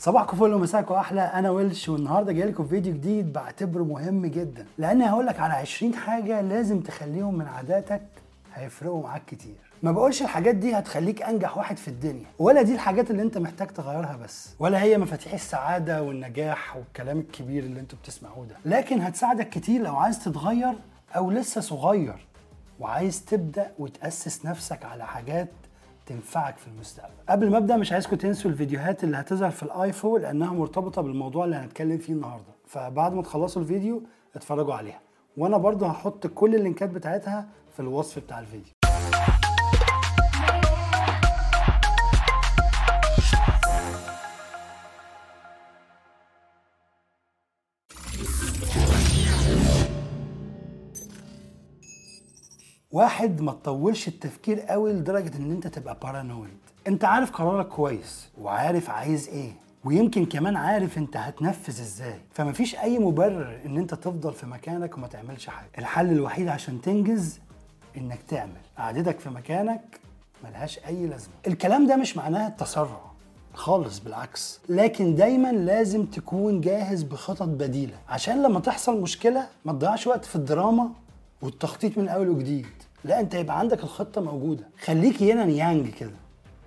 صباحكم فل ومساكم أحلى. أنا ويلش والنهاردة جاي لكم فيديو جديد بعتبره مهم جدا. لأن هقول لك على 20 حاجة لازم تخليهم من عاداتك هيفرقوا معاك كتير. ما بقولش الحاجات دي هتخليك أنجح واحد في الدنيا. ولا دي الحاجات اللي أنت محتاج تغيرها بس. ولا هي مفاتيح السعادة والنجاح والكلام الكبير اللي أنتوا بتسمعوه ده. لكن هتساعدك كتير لو عايز تتغير أو لسه صغير وعايز تبدأ وتأسس نفسك على حاجات تنفعك في المستقبل. قبل ما أبدأ مش عايزكم تنسوا الفيديوهات اللي هتظهر في الآيفون لأنها مرتبطة بالموضوع اللي هنتكلم فيه النهارده. فبعد ما تخلصوا الفيديو اتفرجوا عليها. وأنا برضو هحط كل اللينكات بتاعتها في الوصف بتاع الفيديو. واحد ما تطولش التفكير قوي لدرجة إن أنت تبقى بارانويد أنت عارف قرارك كويس وعارف عايز إيه ويمكن كمان عارف أنت هتنفذ إزاي. فمفيش أي مبرر إن أنت تفضل في مكانك وما تعملش حاجة. الحل الوحيد عشان تنجز إنك تعمل. قعدتك في مكانك ملهاش أي لازمة. الكلام ده مش معناه التسرع خالص بالعكس. لكن دايما لازم تكون جاهز بخطط بديلة. عشان لما تحصل مشكلة ما تضيعش وقت في الدراما والتخطيط من أول وجديد. لا أنت يبقى عندك الخطة موجودة. خليك ينان يانج كده.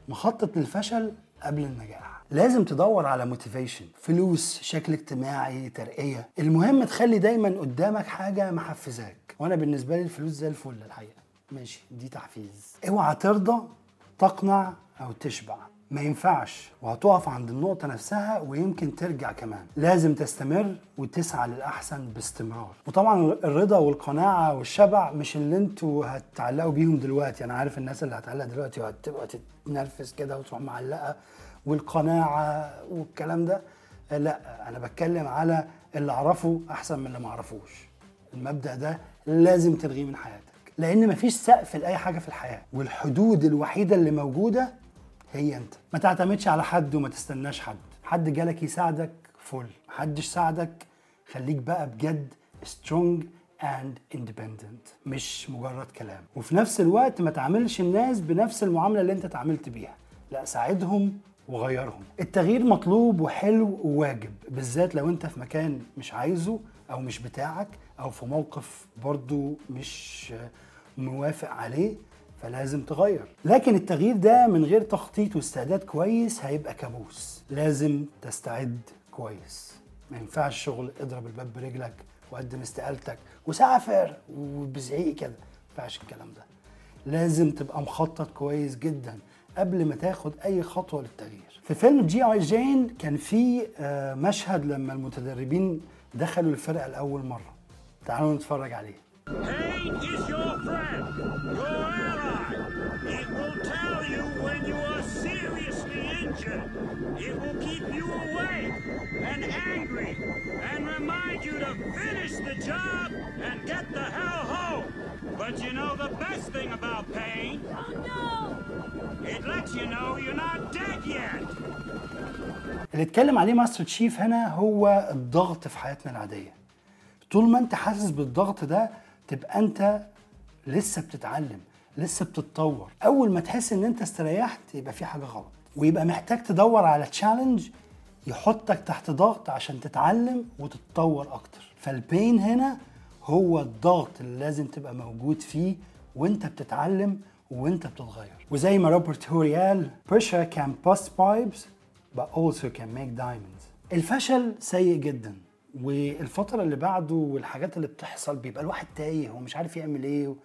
مخطط للفشل قبل النجاح. لازم تدور على motivation فلوس شكل اجتماعي ترقية. المهم تخلي دايما قدامك حاجة محفزاك. وأنا بالنسبة لي الفلوس زي الفل الحقيقة. ماشي دي تحفيز. اوعى ترضى تقنع أو تشبع. ما ينفعش وهتقف عند النقطة نفسها ويمكن ترجع كمان. لازم تستمر وتسعى للأحسن باستمرار. وطبعا الرضا والقناعة والشبع مش اللي أنتوا هتعلقوا بيهم دلوقتي. أنا عارف الناس اللي هتعلق دلوقتي وهتبقى تتنرفز كده وتروح معلقة والقناعة والكلام ده. لا أنا بتكلم على اللي أعرفه أحسن من اللي ما أعرفوش. المبدأ ده لازم تلغيه من حياتك. لأن مفيش سقف لأي حاجة في الحياة. والحدود الوحيدة اللي موجودة هي أنت. ما تعتمدش على حد وما تستناش حد. حد جالك يساعدك فل محدش ساعدك. خليك بقى بجد strong and independent. مش مجرد كلام. وفي نفس الوقت ما تعاملش الناس بنفس المعاملة اللي أنت تعاملت بيها. لا ساعدهم وغيرهم. التغيير مطلوب وحلو وواجب بالذات لو أنت في مكان مش عايزه أو مش بتاعك أو في موقف برضو مش موافق عليه. فلازم تغير. لكن التغيير ده من غير تخطيط واستعداد كويس هيبقى كابوس. لازم تستعد كويس. ما ينفعش شغل اضرب الباب برجلك وقدم استقالتك وسافر وبزعيق كده. ما ينفعش الكلام ده. لازم تبقى مخطط كويس جدا قبل ما تاخد أي خطوة للتغيير. في فيلم جي آي جين كان في مشهد لما المتدربين دخلوا الفرقة لأول مرة. تعالوا نتفرج عليه. Injured. It will keep you awake and angry and remind you to finish the job and get the hell home. But you know the best thing about pain? Oh no! It lets you know you're not dead yet. اللي اتكلم عليه Master Chief هنا هو الضغط في حياتنا العاديه طول ما انت حاسس بالضغط ده تبقى انت لسه بتتعلم لسه بتتطور اول ما تحس ان انت استريحت يبقى في حاجة غلط ويبقى محتاج تدور على challenge يحطك تحت ضغط عشان تتعلم وتتطور أكتر. فال pain هنا هو الضغط اللي لازم تبقى موجود فيه وانت بتتعلم وانت بتتغير. وزي ما روبرت هوري قال pressure can bust pipes but also can make diamonds. الفشل سيء جدا والفترة اللي بعده والحاجات اللي بتحصل بيبقى الواحد تايه ومش عارف يعمل إيه.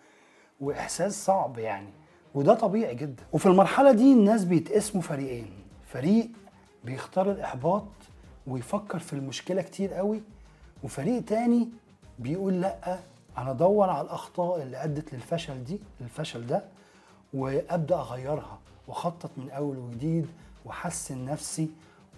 وإحساس صعب يعني. وده طبيعي جدا. وفي المرحلة دي الناس بيتقسموا فريقين. فريق بيختار الإحباط ويفكر في المشكلة كتير قوي وفريق تاني بيقول لأ أنا أدور على الأخطاء اللي أدت للفشل دي للفشل ده وأبدأ أغيرها وأخطط من أول وجديد وأحسن نفسي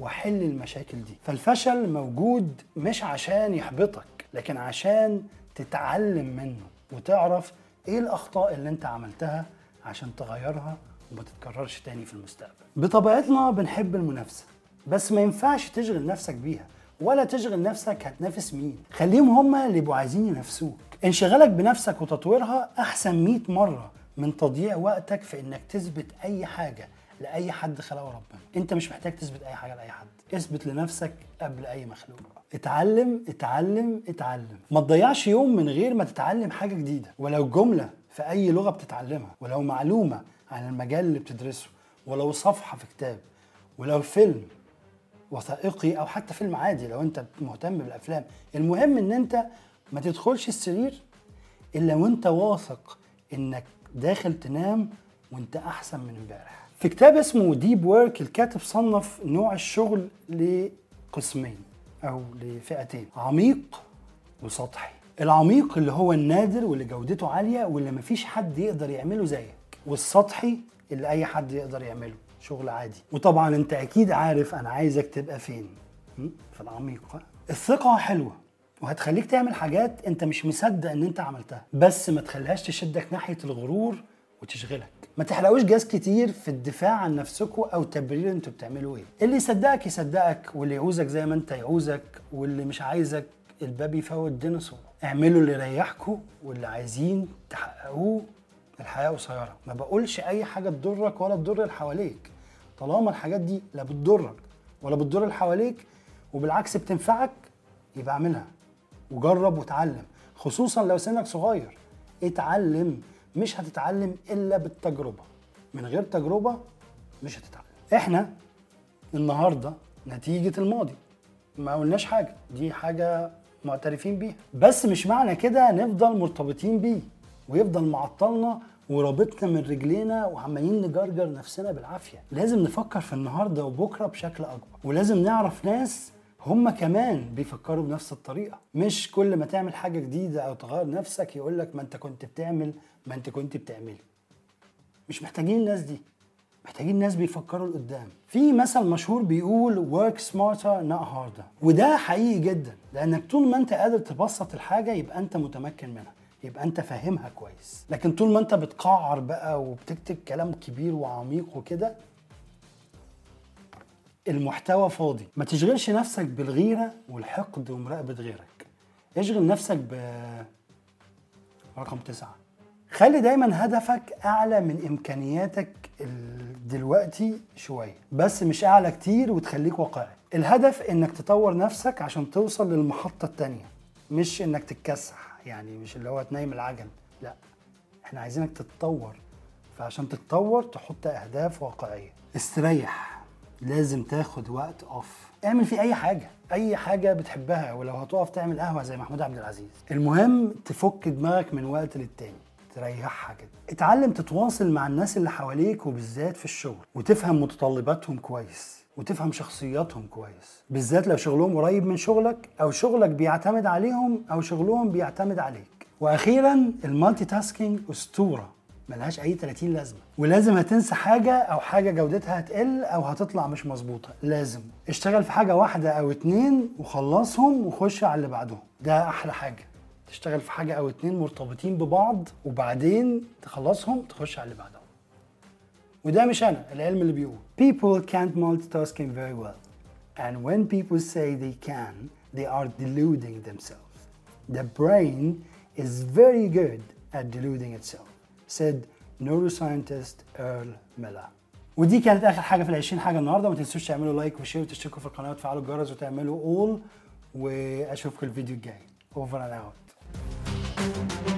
وأحل المشاكل دي. فالفشل موجود مش عشان يحبطك لكن عشان تتعلم منه وتعرف إيه الأخطاء اللي أنت عملتها عشان تغيرها وما تتكررش تاني في المستقبل. بطبيعتنا بنحب المنافسة بس ما ينفعش تشغل نفسك بيها ولا تشغل نفسك هتنافس مين. خليهم هما اللي يبقوا عايزين ينافسوك. انشغالك بنفسك وتطويرها أحسن 100 مرة من تضييع وقتك في إنك تثبت أي حاجة لأي حد خلقه ربنا. أنت مش محتاج تثبت أي حاجة لأي حد. اثبت لنفسك قبل أي مخلوق. اتعلم اتعلم اتعلم. ما تضيعش يوم من غير ما تتعلم حاجة جديدة. ولو جملة في أي لغة بتتعلمها ولو معلومة عن المجال اللي بتدرسه ولو صفحة في كتاب ولو فيلم وثائقي أو حتى فيلم عادي لو أنت مهتم بالأفلام. المهم إن أنت ما تدخلش السرير إلا وأنت واثق إنك داخل تنام وأنت أحسن من امبارح. في كتاب اسمه Deep Work الكاتب صنف نوع الشغل لقسمين أو لفئتين عميق وسطحي. العميق اللي هو النادر واللي جودته عالية واللي مفيش حد يقدر يعمله زيك. والسطحي اللي أي حد يقدر يعمله. شغل عادي. وطبعا أنت أكيد عارف أنا عايزك تبقى فين? في العميق؟ الثقة حلوة. وهتخليك تعمل حاجات أنت مش مصدق إن أنت عملتها. بس ما تخليهاش تشدك ناحية الغرور وتشغلك. ما تحرقوش جاز كتير في الدفاع عن نفسكم أو تبرير أنتوا بتعملوا إيه. اللي يصدقك يصدقك واللي يعوزك زي ما أنت يعوزك واللي مش عايزك الباب يفوت ديناصور. اعملوا اللي يريحكم واللي عايزين تحققوه الحياة قصيرة. ما بقولش أي حاجة تضرك ولا تضر اللي حواليك. طالما الحاجات دي لا بتضرك ولا بتضر اللي حواليك وبالعكس بتنفعك يبقى اعملها. وجرب وتعلم. خصوصا لو سنك صغير. اتعلم. مش هتتعلم إلا بالتجربة. من غير تجربة مش هتتعلم. إحنا النهارده نتيجة الماضي. ما قلناش حاجة. دي حاجة معترفين بيها بس مش معنى كده نفضل مرتبطين بيه. ويفضل معطلنا ورابطنا من رجلينا وعمالين نجرجر نفسنا بالعافية. لازم نفكر في النهارده وبكرة بشكل أكبر. ولازم نعرف ناس هم كمان بيفكروا بنفس الطريقة. مش كل ما تعمل حاجة جديدة أو تغير نفسك يقول لك ما أنت كنت بتعمل ما أنت كنت بتعملي. مش محتاجين الناس دي. محتاجين ناس بيفكروا لقدام. في مثل مشهور بيقول work smarter not harder. وده حقيقي جدا لأنك طول ما أنت قادر تبسط الحاجة يبقى أنت متمكن منها يبقى أنت فاهمها كويس. لكن طول ما أنت بتقعر بقى وبتكتب كلام كبير وعميق وكده المحتوى فاضي. ما تشغلش نفسك بالغيرة والحقد ومراقبة غيرك. اشغل نفسك ب رقم تسعة. خلي دايما هدفك أعلى من إمكانياتك ال- دلوقتي شوية بس مش أعلى كتير وتخليك واقعي. الهدف إنك تطور نفسك عشان توصل للمحطة التانية مش إنك تتكسح يعني مش اللي هو تنيم العجل لا. إحنا عايزينك تتطور فعشان تتطور تحط أهداف واقعية. استريح لازم تاخد وقت اوف اعمل فيه أي حاجة أي حاجة بتحبها ولو هتقف تعمل قهوة زي محمود عبد العزيز. المهم تفك دماغك من وقت للتاني. تريحها كده اتعلم تتواصل مع الناس اللي حواليك وبالذات في الشغل وتفهم متطلباتهم كويس وتفهم شخصياتهم كويس بالذات لو شغلهم قريب من شغلك أو شغلك بيعتمد عليهم أو شغلهم بيعتمد عليك. وأخيرا المالتي تاسكينج أسطورة ملهاش أي 30 لازمة. ولازم هتنسى حاجة أو حاجة جودتها هتقل أو هتطلع مش مظبوطة. لازم. اشتغل في حاجة واحدة أو اتنين وخلصهم وخش على اللي بعدهم. ده أحلى حاجة. تشتغل في حاجة أو اتنين مرتبطين ببعض وبعدين تخلصهم تخش على اللي بعدهم. وده مش أنا العلم اللي بيقول. People can't multitasking very well. And when people say they can they are deluding themselves. The brain is very good at deluding itself said neuroscientist Earl Miller. ودي كانت آخر حاجة في ال 20 حاجة النهارده. ما تنسوش تعملوا like و share وتشتركوا في القناة وتفعلوا الجرس وتعملوا اول وأشوفكم الفيديو الجاي. Over Thank you.